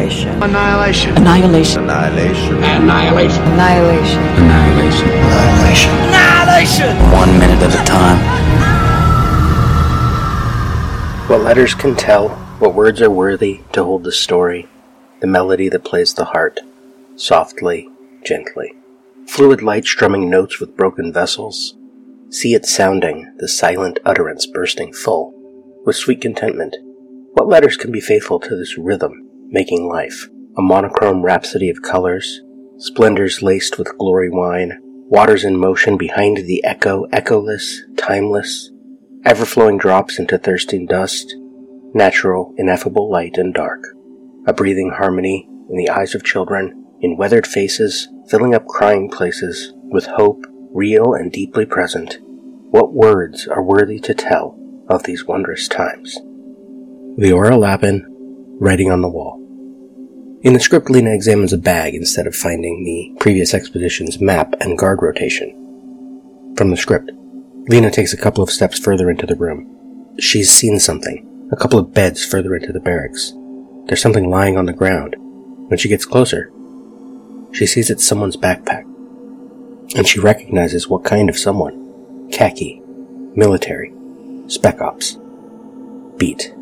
Annihilation. Annihilation. Annihilation. Annihilation. Annihilation. Annihilation. Annihilation. Annihilation. Annihilation. One minute at a time. What letters can tell, what words are worthy to hold the story, the melody that plays the heart, softly, gently. Fluid light strumming notes with broken vessels. See it sounding, the silent utterance bursting full, with sweet contentment. What letters can be faithful to this rhythm, making life? A monochrome rhapsody of colors, splendors laced with glory wine, waters in motion behind the echo, echoless, timeless, ever flowing drops into thirsting dust, natural, ineffable light and dark, a breathing harmony in the eyes of children, in weathered faces, filling up crying places with hope, real and deeply present. What words are worthy to tell of these wondrous times? Leora Lapin, writing on the wall. In the script, Lena examines a bag instead of finding the previous expedition's map and guard rotation. From the script, Lena takes a couple of steps further into the room. She's seen something, a couple of beds further into the barracks. There's something lying on the ground. When she gets closer, she sees it's someone's backpack. And she recognizes what kind of someone. Khaki. Military. Spec ops. Beat.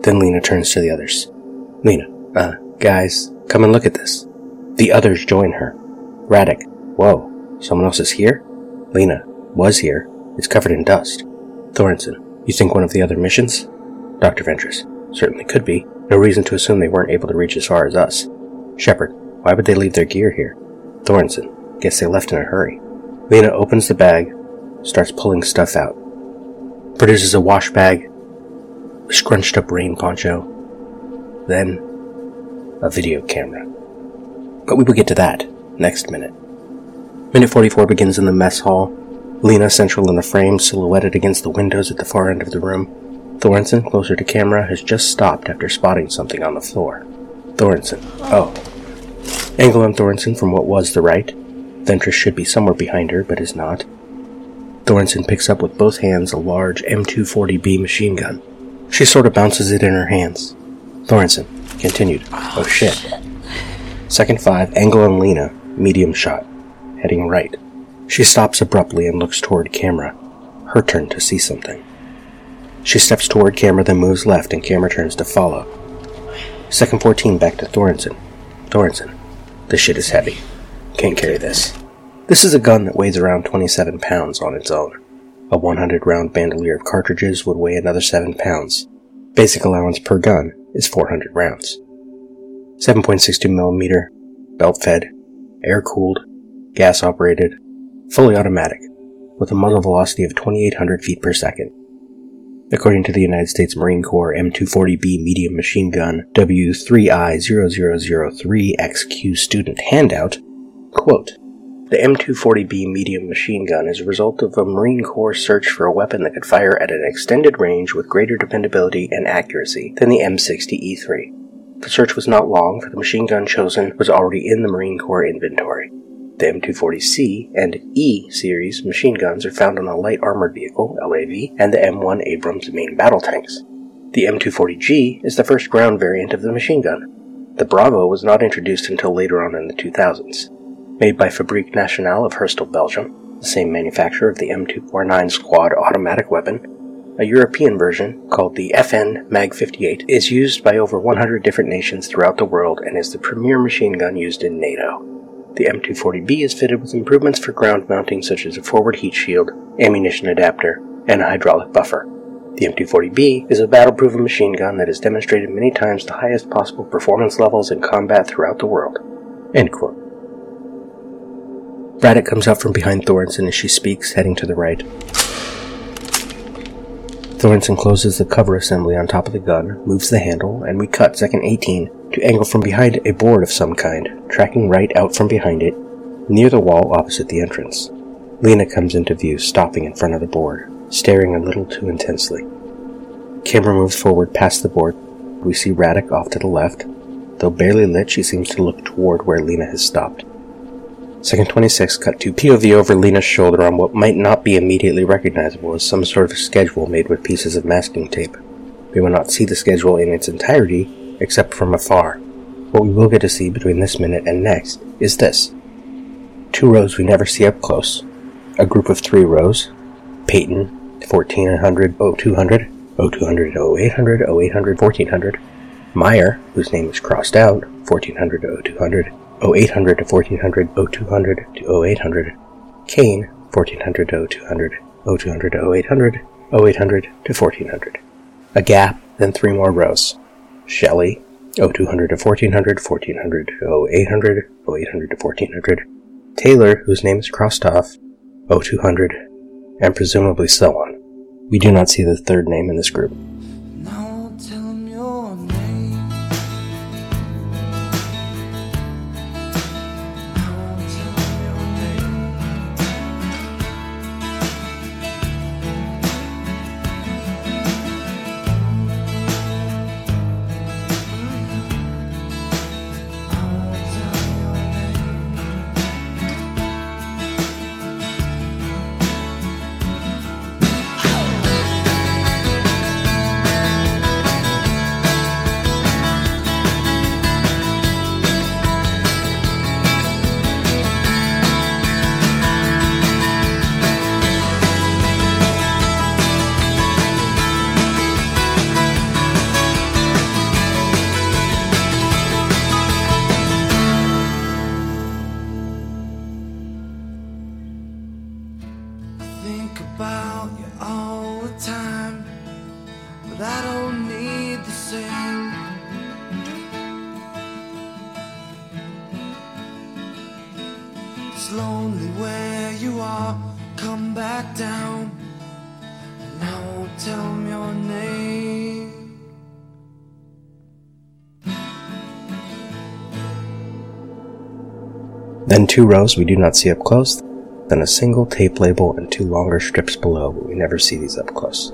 Then Lena turns to the others. Lena, uh, guys, come and look at this. The others join her. Radek, whoa, someone else is here? Lena, was here. It's covered in dust. Thorensen, you think one of the other missions? Dr. Ventress, certainly could be. No reason to assume they weren't able to reach as far as us. Shepard, why would they leave their gear here? Thorensen, guess they left in a hurry. Lena opens the bag, starts pulling stuff out. Produces a wash bag, a scrunched up rain poncho, then a video camera. But we will get to that next minute. Minute 44 begins in the mess hall. Lena central in the frame, silhouetted against the windows at the far end of the room. Thorensen, closer to camera, has just stopped after spotting something on the floor. Thorensen. Oh. Angle on Thorensen from what was the right. Ventress should be somewhere behind her, but is not. Thorensen picks up with both hands a large M240B machine gun. She sort of bounces it in her hands. Thorensen continued. Oh, oh shit. Second five, angle on Lena, medium shot, heading right. She stops abruptly and looks toward camera. Her turn to see something. She steps toward camera, then moves left, and camera turns to follow. Second 14 back to Thorensen. Thorensen. This shit is heavy. Can't carry this. This is a gun that weighs around 27 pounds on its own. A 100 round bandolier of cartridges would weigh another 7 pounds. Basic allowance per gun is 400 rounds. 7.62mm, belt fed, air cooled, gas operated, fully automatic, with a muzzle velocity of 2800 feet per second. According to the United States Marine Corps M240B medium machine gun W3I0003XQ student handout, quote, the M240B medium machine gun is a result of a Marine Corps search for a weapon that could fire at an extended range with greater dependability and accuracy than the M60E3. The search was not long, for the machine gun chosen was already in the Marine Corps inventory. The M240C and E series machine guns are found on the Light Armored Vehicle LAV and the M1 Abrams main battle tanks. The M240G is the first ground variant of the machine gun. The Bravo was not introduced until later on in the 2000s. Made by Fabrique Nationale of Herstal, Belgium, the same manufacturer of the M249 Squad automatic weapon, a European version, called the FN Mag 58, is used by over 100 different nations throughout the world and is the premier machine gun used in NATO. The M240B is fitted with improvements for ground mounting such as a forward heat shield, ammunition adapter, and a hydraulic buffer. The M240B is a battle-proven machine gun that has demonstrated many times the highest possible performance levels in combat throughout the world. End quote. Radek comes out from behind Thorensen as she speaks, heading to the right. Thorensen closes the cover assembly on top of the gun, moves the handle, and we cut second 18 to angle from behind a board of some kind, tracking right out from behind it, near the wall opposite the entrance. Lena comes into view, stopping in front of the board, staring a little too intensely. Camera moves forward past the board. We see Radek off to the left. Though barely lit, she seems to look toward where Lena has stopped. Second 26 cut to POV over Lena's shoulder on what might not be immediately recognizable as some sort of schedule made with pieces of masking tape. We will not see the schedule in its entirety, except from afar, What we will get to see between this minute and next is this. Two rows we never see up close, a group of three rows, Peyton, 1400, 0200, 0200, 0800, 0800, 1400, Meyer, whose name is crossed out, 1400 0200, 0800 to 1400, 0200 to 0800, Kane, 1400 to 0200, 0200 to 0800, 0800 to 1400. A gap, then three more rows. Shelley, 0200 to 1400, 1400 to 0800, 0800 to 1400. Taylor, whose name is crossed off, 0200, and presumably so on. We do not see the third name in this group. It's lonely where you are, come back down, and tell your name. Then two rows we do not see up close, then a single tape label and two longer strips below, but we never see these up close.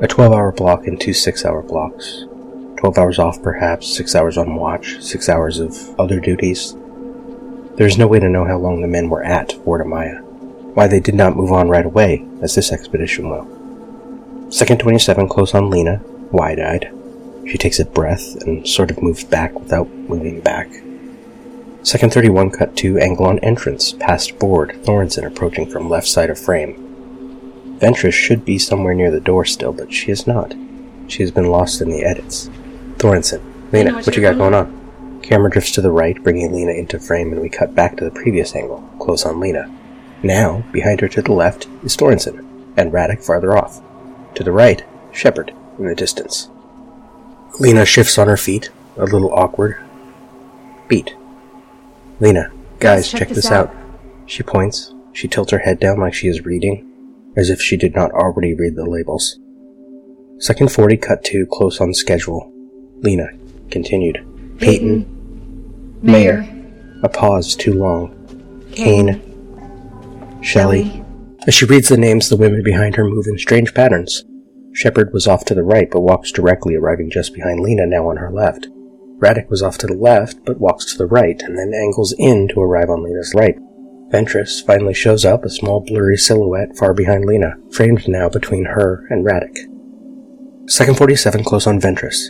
A 12 hour block and two 6 hour blocks. 12 hours off perhaps, 6 hours on watch, 6 hours of other duties. There is no way to know how long the men were at Fort Amaya, why they did not move on right away, as this expedition will. Second 27 close on Lena, wide eyed. She takes a breath and sort of moves back without moving back. Second 31 cut to angle on entrance, past board, Thorensen approaching from left side of frame. Ventress should be somewhere near the door still, but she is not. She has been lost in the edits. Thorensen, Lena, what you got going on? Camera drifts to the right, bringing Lena into frame, and we cut back to the previous angle, close on Lena. Now, behind her to the left is Thorensen, and Radek farther off. To the right, Shepard, in the distance. Lena shifts on her feet, a little awkward. Beat. Lena, guys, check, this out. She points. She tilts her head down like she is reading, as if she did not already read the labels. Second 40 cut to close on schedule. Lena, continued. Peyton, Meyer, a pause too long. Kane, Shelley. As she reads the names, the women behind her move in strange patterns. Shepard was off to the right, but walks directly, arriving just behind Lena, now on her left. Radek was off to the left, but walks to the right, and then angles in to arrive on Lena's right. Ventress finally shows up, a small blurry silhouette far behind Lena, framed now between her and Radek. Second 47 close on Ventress.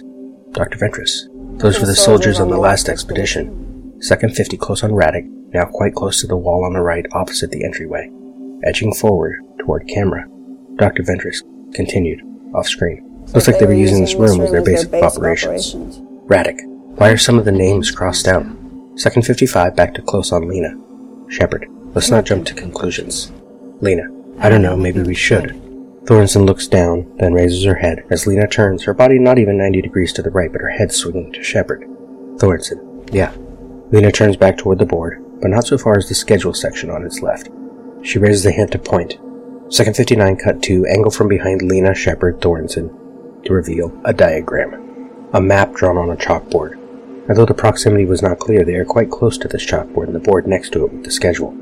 Dr. Ventress. Those were the soldiers on the last expedition. Second 50 close on Radek, now quite close to the wall on the right opposite the entryway. Edging forward toward camera. Dr. Ventress continued, off screen. Looks like they were using this room as their base of operations. Radek. Why are some of the names crossed out? Second 55 back to close on Lena. Shepard. Let's not jump to conclusions. Lena. I don't know, maybe we should. Thorensen looks down, then raises her head. As Lena turns, her body not even 90 degrees to the right, but her head swinging to Shepard. Thorensen. Yeah. Lena turns back toward the board, but not so far as the schedule section on its left. She raises a hand to point. Second 59 cut to angle from behind Lena, Shepard, Thorensen to reveal a diagram. A map drawn on a chalkboard. Although the proximity was not clear, they are quite close to this chalkboard and the board next to it with the schedule.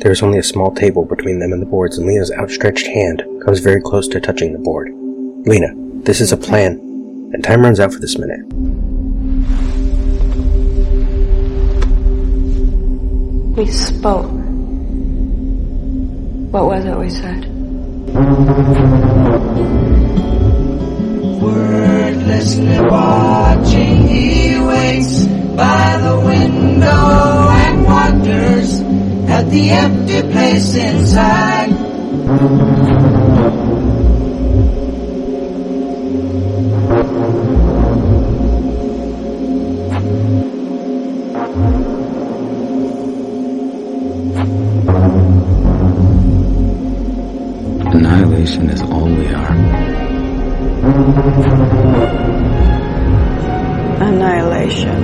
There is only a small table between them and the boards, and Lena's outstretched hand comes very close to touching the board. Lena, this is a plan, and time runs out for this minute. we spoke. What was it we said? Wordlessly watching, he waits by the window the empty place inside. Annihilation is all we are. Annihilation.